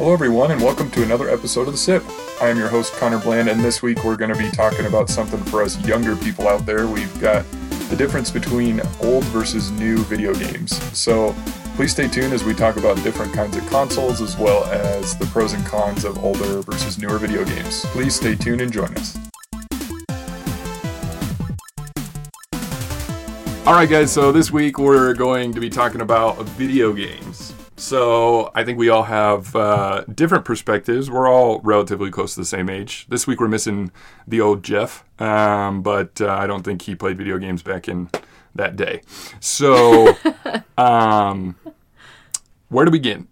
Hello, everyone, and welcome to another episode of The Sip. I am your host, Connor Bland, and this week we're going to be talking about something for us younger people out there. We've got the difference between old versus new video games. So please stay tuned as we talk about different kinds of consoles as well as the pros and cons of older versus newer video games. Please stay tuned and join us. All right, guys, so this week we're going to be talking about video games. So I think we all have uh, different perspectives. We're all relatively close to the same age. This week we're missing the old Jeff, um, but uh, I don't think he played video games back in that day. So, um, where to begin?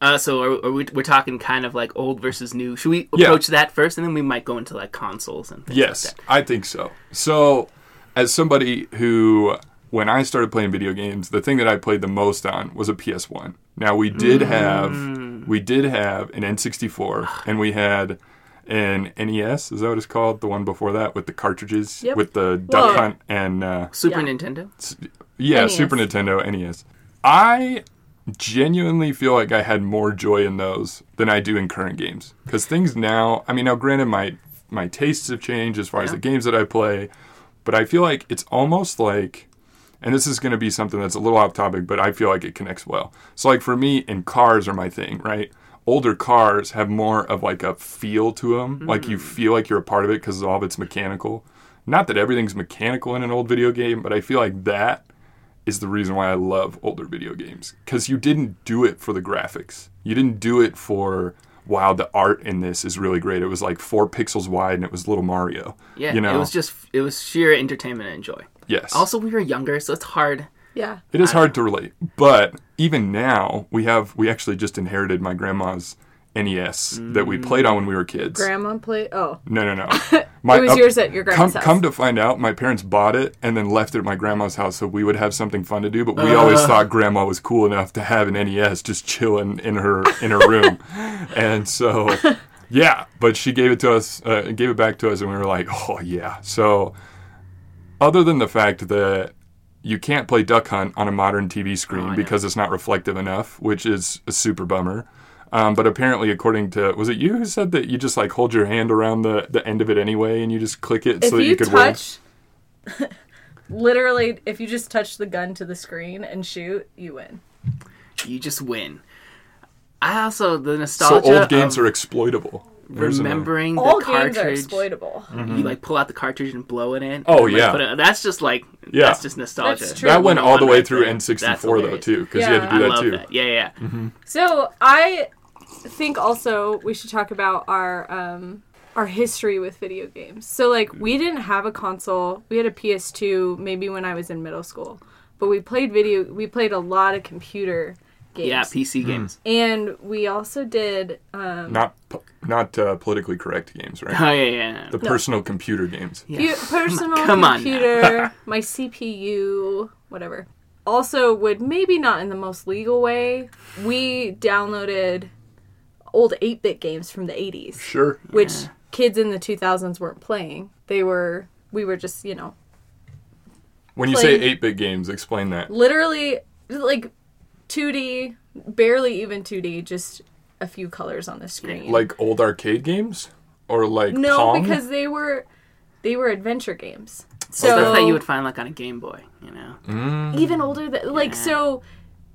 Uh, so are, are we, we're talking kind of like old versus new. Should we Yeah. approach that first, and then we might go into like consoles and things Yes, like that? I think so. So, as somebody who, when I started playing video games, the thing that I played the most on was a PS1. Now we did Mm. have, we did have an N64, and we had an NES. Is that what it's called? The one before that with the cartridges, Yep. with the Duck Well- Hunt and uh, Super Yeah. Nintendo. yeah, NES. Super Nintendo, NES. I genuinely feel like I had more joy in those than I do in current games. Because things now, I mean, now granted, my my tastes have changed as far as the games that I play, but I feel like it's almost like, and this is going to be something that's a little off topic, but I feel like it connects well. So, like for me, and cars are my thing, right? Older cars have more of like a feel to them, like you mm. feel like you're a part of it because all of it's mechanical. Not that everything's mechanical in an old video game, but I feel like that is the reason why I love older video games because you didn't do it for the graphics. You didn't do it for wow, the art in this is really great. It was like four pixels wide and it was little Mario. Yeah, you know, it was just it was sheer entertainment and joy. Yes. Also, we were younger, so it's hard. Yeah. it is hard to relate, but even now we have we actually just inherited my grandma's NES that we played on when we were kids. Grandma played. Oh, no, no, no. My, it was uh, yours at your Come, grandma's house. come to find out, my parents bought it and then left it at my grandma's house so we would have something fun to do. But we always thought grandma was cool enough to have an NES just chilling in her in her room, and so yeah. But she gave it to us, uh, gave it back to us, and we were like, oh yeah. So other than the fact that you can't play Duck Hunt on a modern TV screen Oh, because it's not reflective enough, which is a super bummer. Um, but apparently, according to was it you who said that you just like hold your hand around the, the end of it anyway, and you just click it if so that you, you could touch, literally, if you just touch the gun to the screen and shoot, you win. You just win. I also the nostalgia So old games of are exploitable. There's another- remembering All the games are cartridge. exploitable. You like pull out the cartridge and blow it in. Oh, and, like, yeah. put it- that's just like Yeah. that's just nostalgia. That's true. that went all the way through there. N64 though too, because you had to Yeah. do I that love too. that. Yeah, yeah. yeah. So I think also we should talk about our um our history with video games. So like we didn't have a console. We had a PS2 maybe when I was in middle school. But we played video we played a lot of computer games. Yeah, PC games. and we also did um Not p- not uh, politically correct games, right? Oh yeah, yeah. The personal computer games. yeah. pu- personal Come on now. computer, my CPU, whatever. Also would maybe not in the most legal way. We downloaded old 8-bit games from the 80s. Sure. which kids in the 2000s weren't playing. They were we were just, you know, When you say Playing- 8-bit games, explain that. literally like 2D, barely even 2D, just a few colors on the screen. Like old arcade games, or like no, Pong? because they were they were adventure games. So So stuff that you would find like on a Game Boy, you know. Mm. even older than like Yeah. so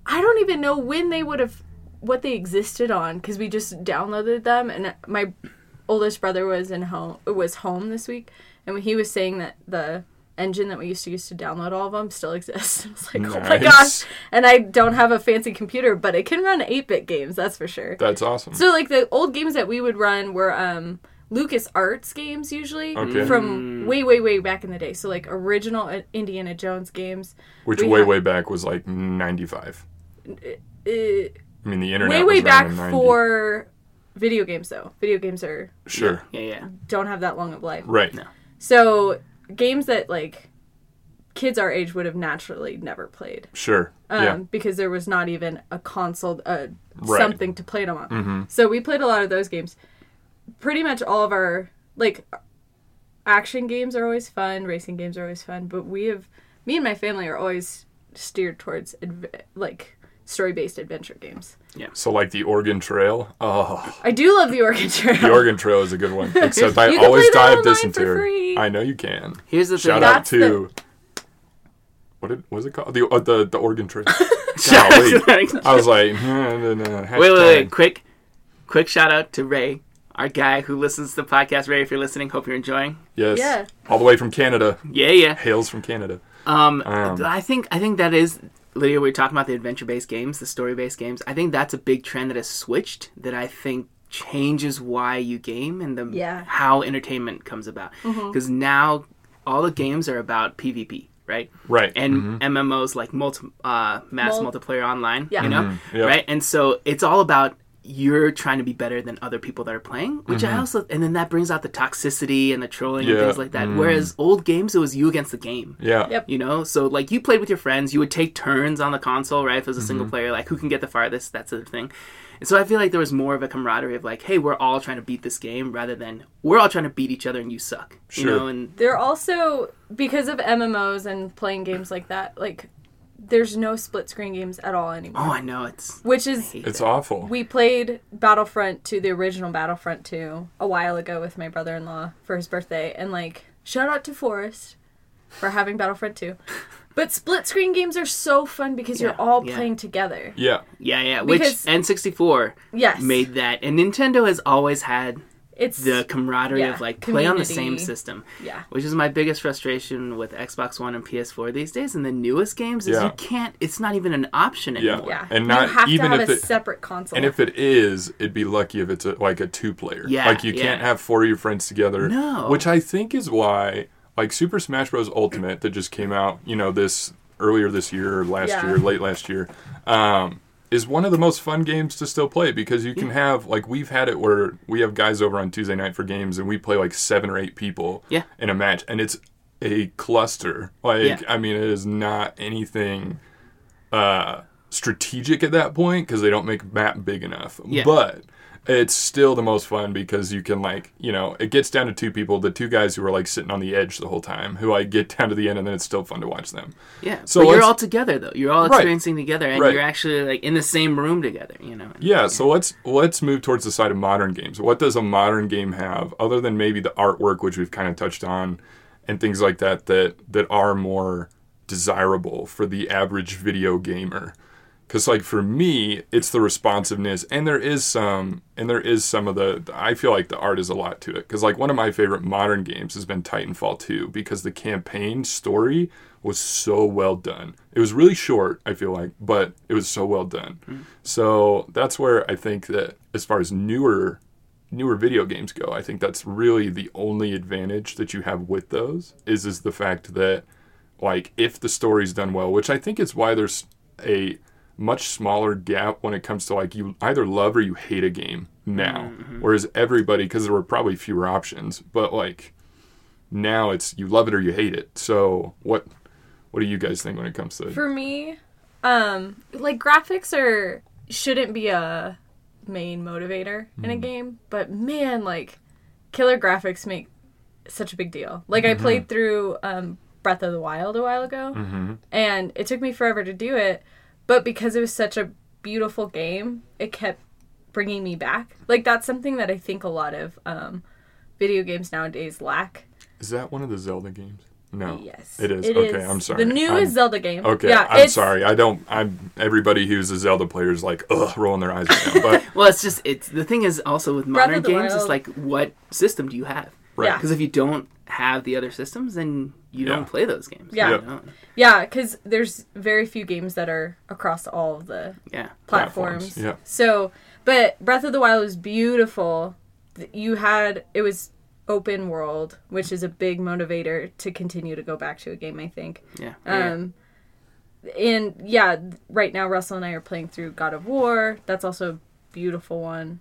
I don't even know when they would have what they existed on because we just downloaded them and my oldest brother was in home was home this week and he was saying that the engine that we used to use to download all of them still exists. I was like, oh my gosh! And I don't have a fancy computer, but it can run eight bit games. That's for sure. That's awesome. So like the old games that we would run were um Lucas Arts games usually Okay. from way way way back in the day. So like original uh, Indiana Jones games. Which way have- way back was like 95. Uh, I mean, the internet way was way back 90. for video games though. Video games are Sure. Yeah, yeah. don't have that long of life. Right. No. So games that like kids our age would have naturally never played. Sure. Um, yeah. because there was not even a console, uh, Right. something to play them on. Mm-hmm. So we played a lot of those games. Pretty much all of our like action games are always fun, racing games are always fun, but we have me and my family are always steered towards adv- like story-based adventure games. Yeah. So like the Oregon Trail. Oh, I do love the Oregon Trail. the Oregon Trail is a good one. Except I always play that die of online for dysentery. free. I know you can. Here's the thing. Shout out That's to what did, was it called? The uh, the the Oregon Trail. Shout out to- Golly. I was like, nah, nah, nah, wait, wait, wait! Quick, quick shout out to Ray, our guy who listens to the podcast. Ray, if you're listening, hope you're enjoying. Yes. Yeah. All the way from Canada. Yeah, yeah. Hails from Canada. Um, Um, I think I think that is Lydia. We are talking about the adventure-based games, the story-based games. I think that's a big trend that has switched. That I think changes why you game and the Yeah. how entertainment comes about. Because now all the games are about PvP, right? Right. and MMOs like multi, uh, mass Mul- multiplayer online, Yeah. you know, Mm-hmm. Yep. right? And so it's all about you're trying to be better than other people that are playing, which Mm-hmm. I also, and then that brings out the toxicity and the trolling and things like that. Mm. Whereas old games, it was you against the game. yeah. Yep. You know, so like you played with your friends, you would take turns on the console, right? If it was a single Mm-hmm. player, like who can get the farthest, that's the thing. And so I feel like there was more of a camaraderie of like, hey, we're all trying to beat this game rather than we're all trying to beat each other and you suck. Sure. You know, and They're also because of MMOs and playing games like that. Like, there's no split screen games at all anymore. oh, I know it's Which is It's that. awful. we played Battlefront 2, the original Battlefront 2, a while ago with my brother in law for his birthday. And, like, shout out to Forrest for having Battlefront 2. But split screen games are so fun because you're all yeah. playing together. yeah. Yeah, yeah. Which N64 Yes. made that, and Nintendo has always had it's the camaraderie Yeah, of like play on the same system. Yeah. Which is my biggest frustration with Xbox One and PS4 these days. And the newest games is Yeah. you can't. It's not even an option Yeah. anymore. Yeah. And you not have even to have if a it- separate console. And if it is, it'd be lucky if it's a, like a two player. Yeah, Like you yeah. can't have four of your friends together. No. Which I think is why like Super Smash Bros. Ultimate that just came out, you know, this earlier this year or last Yeah. year, late last year, um, is one of the most fun games to still play because you can have like we've had it where we have guys over on Tuesday night for games and we play like seven or eight people Yeah. in a match and it's a cluster. Like Yeah. I mean it is not anything uh strategic at that point because they don't make map big enough. Yeah. But it's still the most fun because you can like you know it gets down to two people the two guys who are like sitting on the edge the whole time who like get down to the end and then it's still fun to watch them Yeah. So you're all together though. You're all experiencing together, and Right. you're actually like in the same room together. You know. yeah so let's let's move towards the side of modern games what does a modern game have other than maybe the artwork which we've kind of touched on and things like that that that are more desirable for the average video gamer because like for me it's the responsiveness and there is some and there is some of the i feel like the art is a lot to it. Because like one of my favorite modern games has been titanfall 2 because the campaign story was so well done. It was really short i feel like but it was so well done. Mm. So that's where i think that as far as newer newer video games go i think that's really the only advantage that you have with those is is the fact that like if the story's done well which i think is why there's a much smaller gap when it comes to like you either love or you hate a game now whereas everybody because there were probably fewer options but like now it's you love it or you hate it so what what do you guys think when it comes to For me, um, like graphics are shouldn't be a main motivator in a Mm. game, but man, like killer graphics make such a big deal. Like I Mm-hmm. played through um, Breath of the Wild a while ago, mm-hmm. and it took me forever to do it, but because it was such a beautiful game, it kept bringing me back. Like that's something that I think a lot of um, video games nowadays lack. is that one of the zelda games no Yes, it is It okay is. i'm sorry The newest I'm- Zelda game. okay yeah, i'm sorry i don't i'm everybody who's a zelda player is like ugh rolling their eyes right now but Well, it's just it's the thing is also with modern of the games, it's like what system do you have? right Yeah. Because if you don't have the other systems, then you Yeah. don't play those games. Yeah. you Yep. know? Yeah, because there's very few games that are across all of the yeah. platforms. Platforms, yeah. So, but Breath of the Wild was beautiful. You had it was open world, which is a big motivator to continue to go back to a game. I think. Yeah. yeah. Um, and yeah, right now Russell and I are playing through God of War. That's also a beautiful one.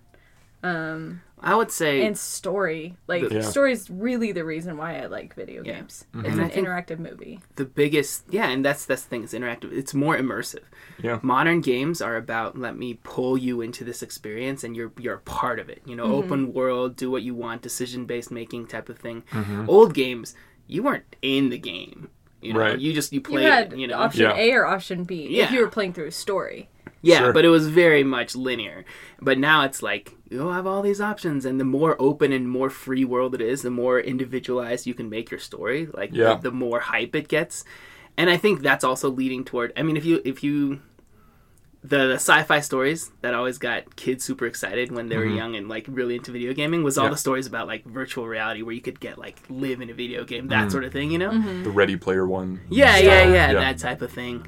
Um, I would say and story, like Yeah. story is really the reason why I like video Yeah. games. Mm-hmm. It's an interactive movie. the biggest yeah and that's that's the thing it's interactive it's more immersive yeah modern games are about let me pull you into this experience and you're you're a part of it you know Mm-hmm. open world do what you want decision based making type of thing Mm-hmm. old games you weren't in the game you know Right. you just you You played had you know option Yeah. A or option B if Yeah. you were playing through a story. Yeah, Sure. but it was very much linear. But now it's like you'll have all these options, and the more open and more free world it is, the more individualized you can make your story. Like Yeah. the, the more hype it gets, and I think that's also leading toward. I mean, if you if you the, the sci-fi stories that always got kids super excited when they were young and like really into video gaming was all Mm-hmm. Yeah. the stories about like virtual reality where you could get like live in a video game that Mm. sort of thing you know The Ready Player One. yeah yeah yeah Yeah. that type of thing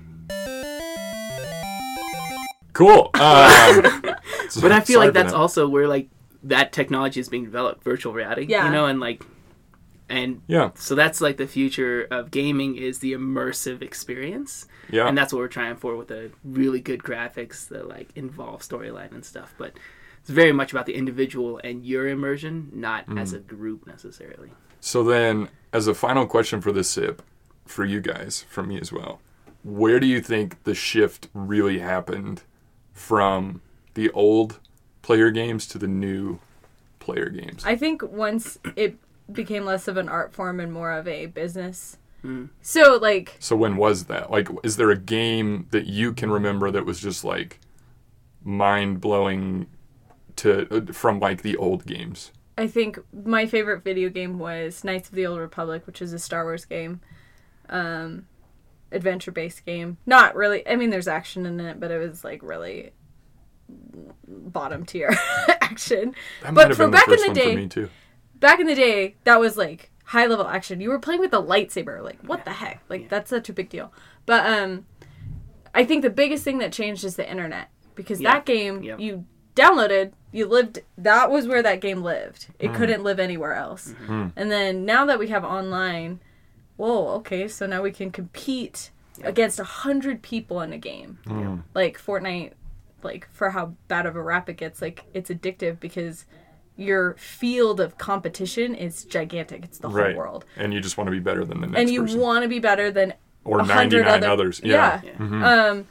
Cool. Um, But I feel like that's also where like that technology is being developed, virtual reality. Yeah. You know, and like and Yeah. so that's like the future of gaming is the immersive experience. Yeah. And that's what we're trying for with the really good graphics that like involve storyline and stuff. But it's very much about the individual and your immersion, not Mm. as a group necessarily. So then, as a final question for this sip, for you guys, from me as well, where do you think the shift really happened from the old player games to the new player games? I think once it became less of an art form and more of a business. Mm. So like so when was that? Like, is there a game that you can remember that was just like mind blowing to uh, from like the old games? I think my favorite video game was Knights of the Old Republic, which is a Star Wars game. Um adventure based game. Not really I mean there's action in it, but it was like really bottom tier action. That But might for been the back in the day- me too. Back in the day, that was like high level action. You were playing with a lightsaber. Like what the heck? Like Yeah. that's such a big deal. But um I think the biggest thing that changed is the internet because Yeah. that game Yep. you downloaded, you lived that was where that game lived. Hmm. It couldn't live anywhere else. And then now that we have online, whoa, okay, so now we can compete against a hundred people in a game. Hmm. Like Fortnite, like for how bad of a rap it gets, like it's addictive because your field of competition is gigantic. It's the whole world. And you just want to be better than the next And you want to be better than or 99 other others. Yeah. Yeah. Mhm. Um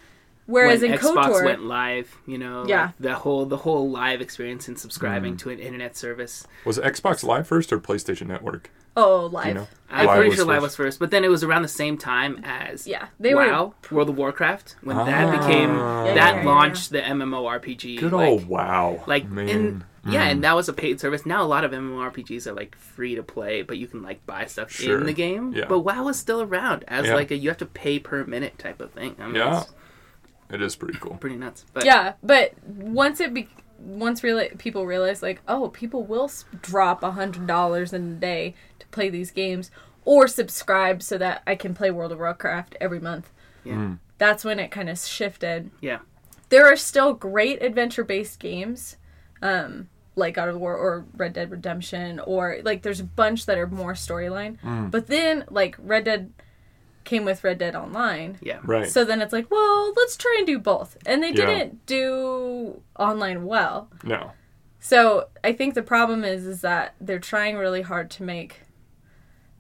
whereas when in Xbox KOTOR went live, you know, Yeah. like, the whole the whole live experience and Mm. subscribing to an internet service. Was it Xbox Live first or PlayStation Network? Oh, live. You know? I'm Live pretty sure live was first, but then it was around the same time as Yeah. They WoW, were World of Warcraft, when Ah. that became Yeah, that yeah, yeah, launched the MMORPG. Good like, old WoW. like man. and yeah, Mm. and that was a paid service. Now a lot of MMORPGs are like free to play, but you can like buy stuff Sure. in the game. Yeah. But WoW is still around as Yeah. like a you have to pay per minute type of thing. I mean, Yeah. It's pretty cool. pretty nuts. But Yeah, but once it be once reali- people realize like, oh, people will s- drop a hundred dollars in a day to play these games, or subscribe so that I can play World of Warcraft every month. Yeah. Mm. That's when it kind of shifted. yeah, There are still great adventure-based games, um, like God of War or Red Dead Redemption, or like there's a bunch that are more storyline. Mm. But then like Red Dead came with Red Dead Online. yeah, Right. So then it's like, well, let's try and do both. And they Yeah. didn't do online well. no. So I think the problem is is that they're trying really hard to make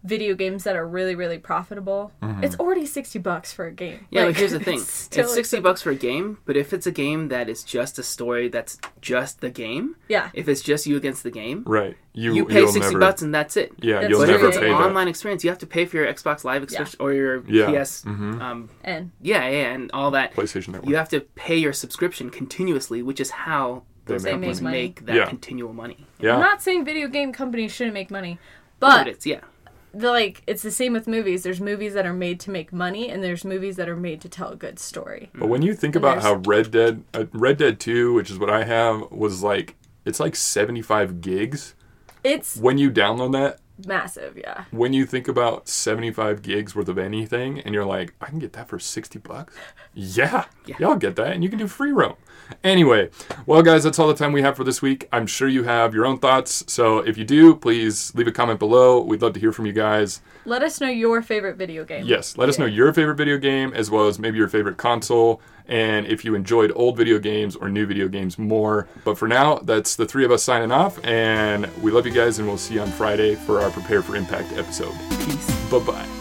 video games that are really really profitable. Mm-hmm. It's already 60 bucks for a game. Yeah, Like, but here's the thing: it's it's, sixty expensive. bucks for a game. But if it's a game that is just a story, that's just the game. Yeah. If it's just you against the game, Right. You, you pay sixty never, bucks and that's it. Yeah, That's you'll But true. if never it's pay an that. online experience, you have to pay for your Xbox Live experience or your Yeah. PS, Mhm. um, And yeah, yeah, and all that. PlayStation Network. You have to pay your subscription continuously, which is how They make make that Yeah. continual money. yeah. I'm not saying video game companies shouldn't make money, But but it's yeah, the like it's the same with movies. There's movies that are made to make money and there's movies that are made to tell a good story. But when you think And about how Red Dead, uh, Red Dead Two, which is what I have, was like it's like seventy five gigs. It's When you download that, massive, yeah. when you think about seventy five gigs worth of anything, and you're like, I can get that for sixty bucks. Yeah, Yeah. yeah, I'll get that, and you can do free roam. Anyway, well, guys, that's all the time we have for this week. I'm sure you have your own thoughts, so if you do, please leave a comment below. We'd love to hear from you guys. Let us know your favorite video game. Yes, let us know your favorite video game as well as maybe your favorite console and if you enjoyed old video games or new video games more. But for now, that's the three of us signing off and we love you guys and we'll see you on Friday for our Prepare for Impact episode. peace. Bye bye.